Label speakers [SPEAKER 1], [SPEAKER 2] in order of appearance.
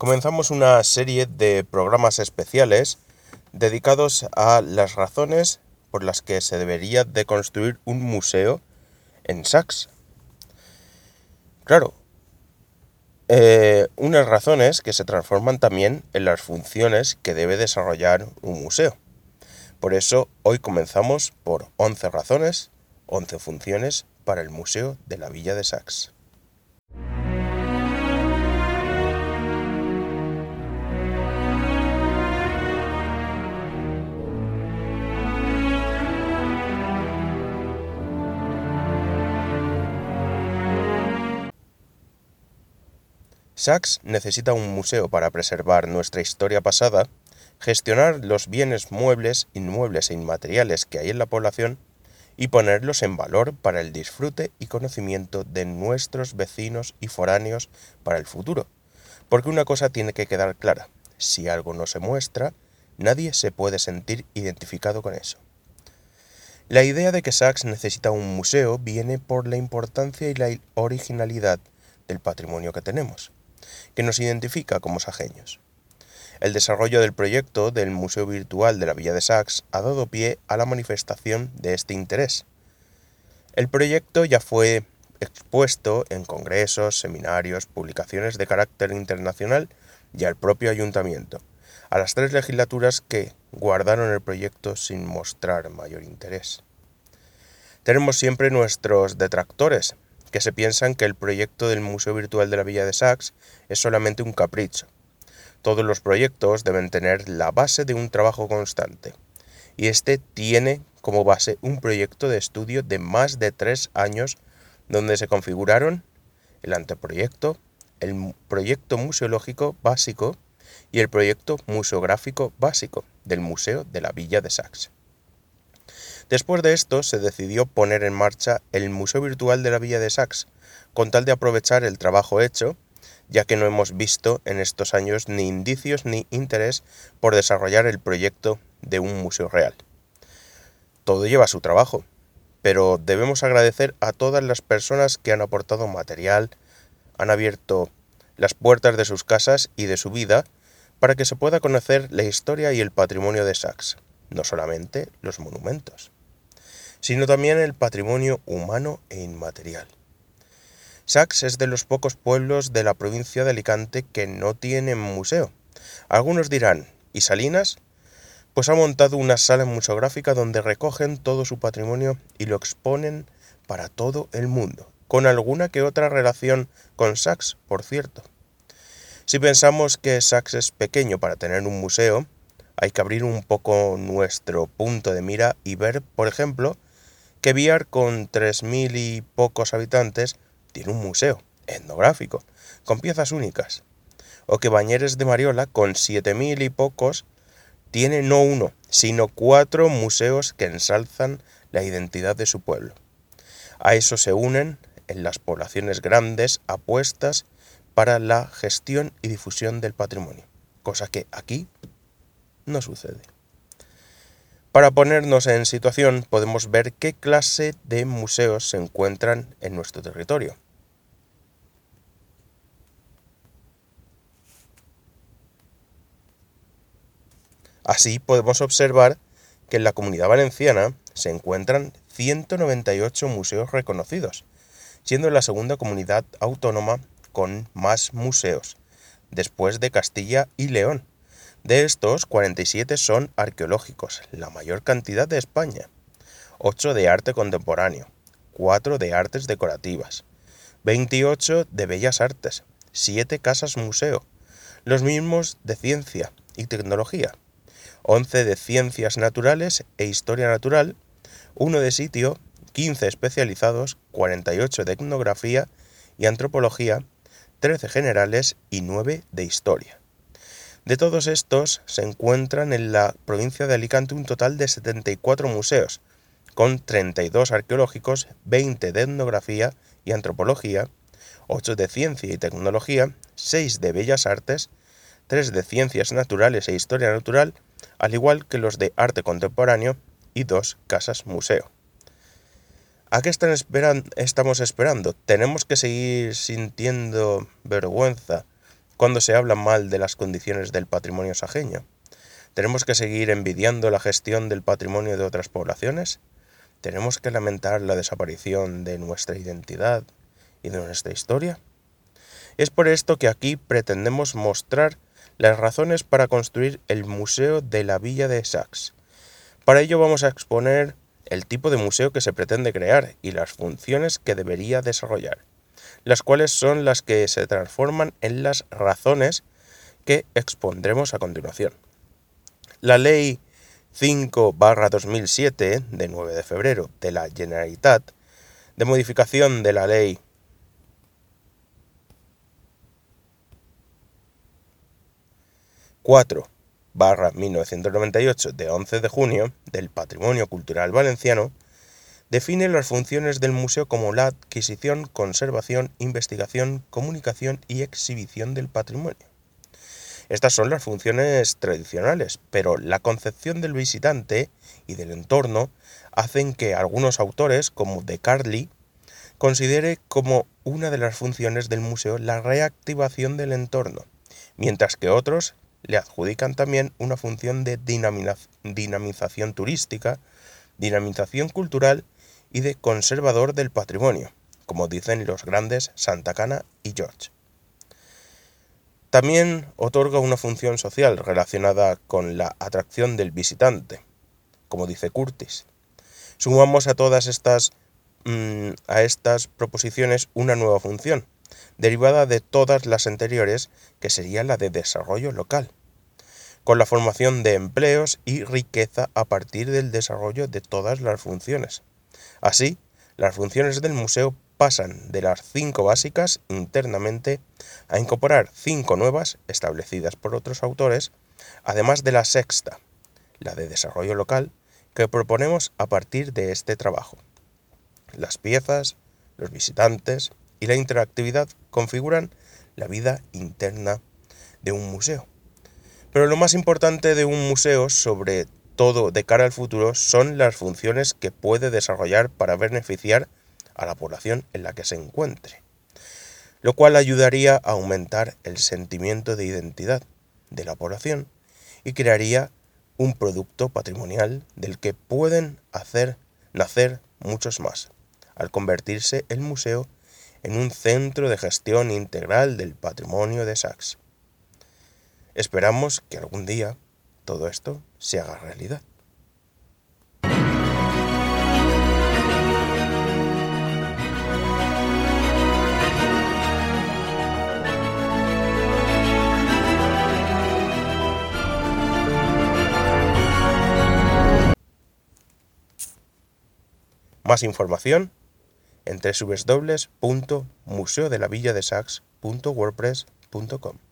[SPEAKER 1] comenzamos una serie de programas especiales dedicados a las razones por las que se debería de construir un museo en Sachs. Claro, eh, unas razones que se transforman también en las funciones que debe desarrollar un museo. Por eso hoy comenzamos por 11 razones, 11 funciones para el Museo de la Villa de Sachs. Sachs necesita un museo para preservar nuestra historia pasada, gestionar los bienes muebles, inmuebles e inmateriales que hay en la población y ponerlos en valor para el disfrute y conocimiento de nuestros vecinos y foráneos para el futuro. Porque una cosa tiene que quedar clara, si algo no se muestra, nadie se puede sentir identificado con eso. La idea de que Sachs necesita un museo viene por la importancia y la originalidad del patrimonio que tenemos que nos identifica como sajeños. El desarrollo del proyecto del Museo Virtual de la Villa de Sax ha dado pie a la manifestación de este interés. El proyecto ya fue expuesto en congresos, seminarios, publicaciones de carácter internacional y al propio ayuntamiento, a las tres legislaturas que guardaron el proyecto sin mostrar mayor interés. Tenemos siempre nuestros detractores, que se piensan que el proyecto del Museo Virtual de la Villa de Sax es solamente un capricho. Todos los proyectos deben tener la base de un trabajo constante, y este tiene como base un proyecto de estudio de más de tres años donde se configuraron el anteproyecto, el proyecto museológico básico y el proyecto museográfico básico del Museo de la Villa de Sax. Después de esto se decidió poner en marcha el Museo Virtual de la Villa de Sax, con tal de aprovechar el trabajo hecho, ya que no hemos visto en estos años ni indicios ni interés por desarrollar el proyecto de un museo real. Todo lleva su trabajo, pero debemos agradecer a todas las personas que han aportado material, han abierto las puertas de sus casas y de su vida para que se pueda conocer la historia y el patrimonio de Sax, no solamente los monumentos sino también el patrimonio humano e inmaterial. Sax es de los pocos pueblos de la provincia de Alicante que no tienen museo. Algunos dirán, ¿y Salinas? Pues ha montado una sala museográfica donde recogen todo su patrimonio y lo exponen para todo el mundo, con alguna que otra relación con Sax, por cierto. Si pensamos que Sax es pequeño para tener un museo, hay que abrir un poco nuestro punto de mira y ver, por ejemplo, que Viar, con tres mil y pocos habitantes, tiene un museo etnográfico, con piezas únicas. O que Bañeres de Mariola, con siete mil y pocos, tiene no uno, sino cuatro museos que ensalzan la identidad de su pueblo. A eso se unen, en las poblaciones grandes, apuestas para la gestión y difusión del patrimonio, cosa que aquí no sucede. Para ponernos en situación podemos ver qué clase de museos se encuentran en nuestro territorio. Así podemos observar que en la comunidad valenciana se encuentran 198 museos reconocidos, siendo la segunda comunidad autónoma con más museos, después de Castilla y León, de estos, 47 son arqueológicos, la mayor cantidad de España, 8 de arte contemporáneo, 4 de artes decorativas, 28 de bellas artes, 7 casas museo, los mismos de ciencia y tecnología, 11 de ciencias naturales e historia natural, 1 de sitio, 15 especializados, 48 de etnografía y antropología, 13 generales y 9 de historia. De todos estos se encuentran en la provincia de Alicante un total de 74 museos, con 32 arqueológicos, 20 de etnografía y antropología, 8 de ciencia y tecnología, 6 de bellas artes, 3 de ciencias naturales e historia natural, al igual que los de arte contemporáneo y 2 casas museo. ¿A qué están estamos esperando? ¿Tenemos que seguir sintiendo vergüenza cuando se habla mal de las condiciones del patrimonio sajeño? ¿Tenemos que seguir envidiando la gestión del patrimonio de otras poblaciones? ¿Tenemos que lamentar la desaparición de nuestra identidad y de nuestra historia? Es por esto que aquí pretendemos mostrar las razones para construir el Museo de la Villa de Sax. Para ello vamos a exponer el tipo de museo que se pretende crear y las funciones que debería desarrollar, las cuales son las que se transforman en las razones que expondremos a continuación. La Ley 5-2007 de 9 de febrero de la Generalitat de modificación de la Ley ...4 barra 1998 de 11 de junio del Patrimonio Cultural Valenciano define las funciones del museo como la adquisición, conservación, investigación, comunicación y exhibición del patrimonio. Estas son las funciones tradicionales, pero la concepción del visitante y del entorno hacen que algunos autores, como De considere como una de las funciones del museo la reactivación del entorno, mientras que otros le adjudican también una función de dinamización turística, dinamización cultural y de conservador del patrimonio, como dicen los grandes Santa Cana y George. También otorga una función social relacionada con la atracción del visitante, como dice Curtis. Sumamos a todas estas, mm, a estas proposiciones una nueva función, derivada de todas las anteriores, que sería la de desarrollo local, con la formación de empleos y riqueza a partir del desarrollo de todas las funciones. Así, las funciones del museo pasan de las cinco básicas internamente a incorporar cinco nuevas establecidas por otros autores, además de la sexta, la de desarrollo local, que proponemos a partir de este trabajo. Las piezas, los visitantes y la interactividad configuran la vida interna de un museo. Pero lo más importante de un museo, sobre todo de cara al futuro, son las funciones que puede desarrollar para beneficiar a la población en la que se encuentre, lo cual ayudaría a aumentar el sentimiento de identidad de la población y crearía un producto patrimonial del que pueden hacer nacer muchos más, al convertirse el museo en un centro de gestión integral del patrimonio de Sachs. Esperamos que algún día todo esto se haga realidad. Más información en www.museodelavilladesax.wordpress.com.